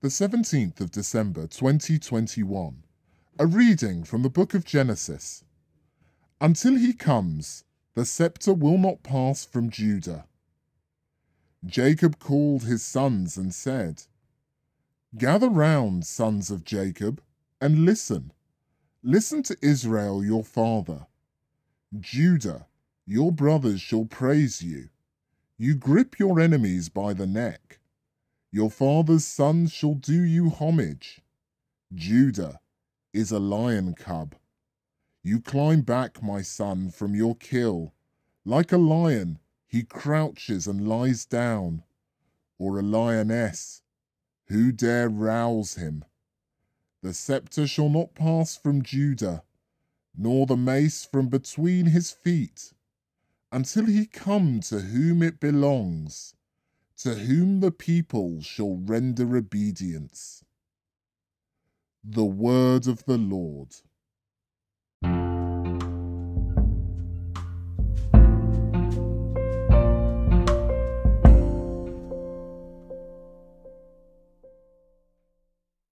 the 17th of December 2021. A reading from the book of Genesis. Until he comes, the scepter will not pass from Judah. Jacob called his sons and said, Gather round, sons of Jacob, and listen. Listen to Israel your father. Judah, your brothers shall praise you. You grip your enemies by the neck. Your father's sons shall do you homage. Judah is a lion cub. You climb back, my son, from your kill. Like a lion, he crouches and lies down. Or a lioness, who dare rouse him? The scepter shall not pass from Judah, nor the mace from between his feet, until he come to whom it belongs to whom the people shall render obedience. The word of the Lord.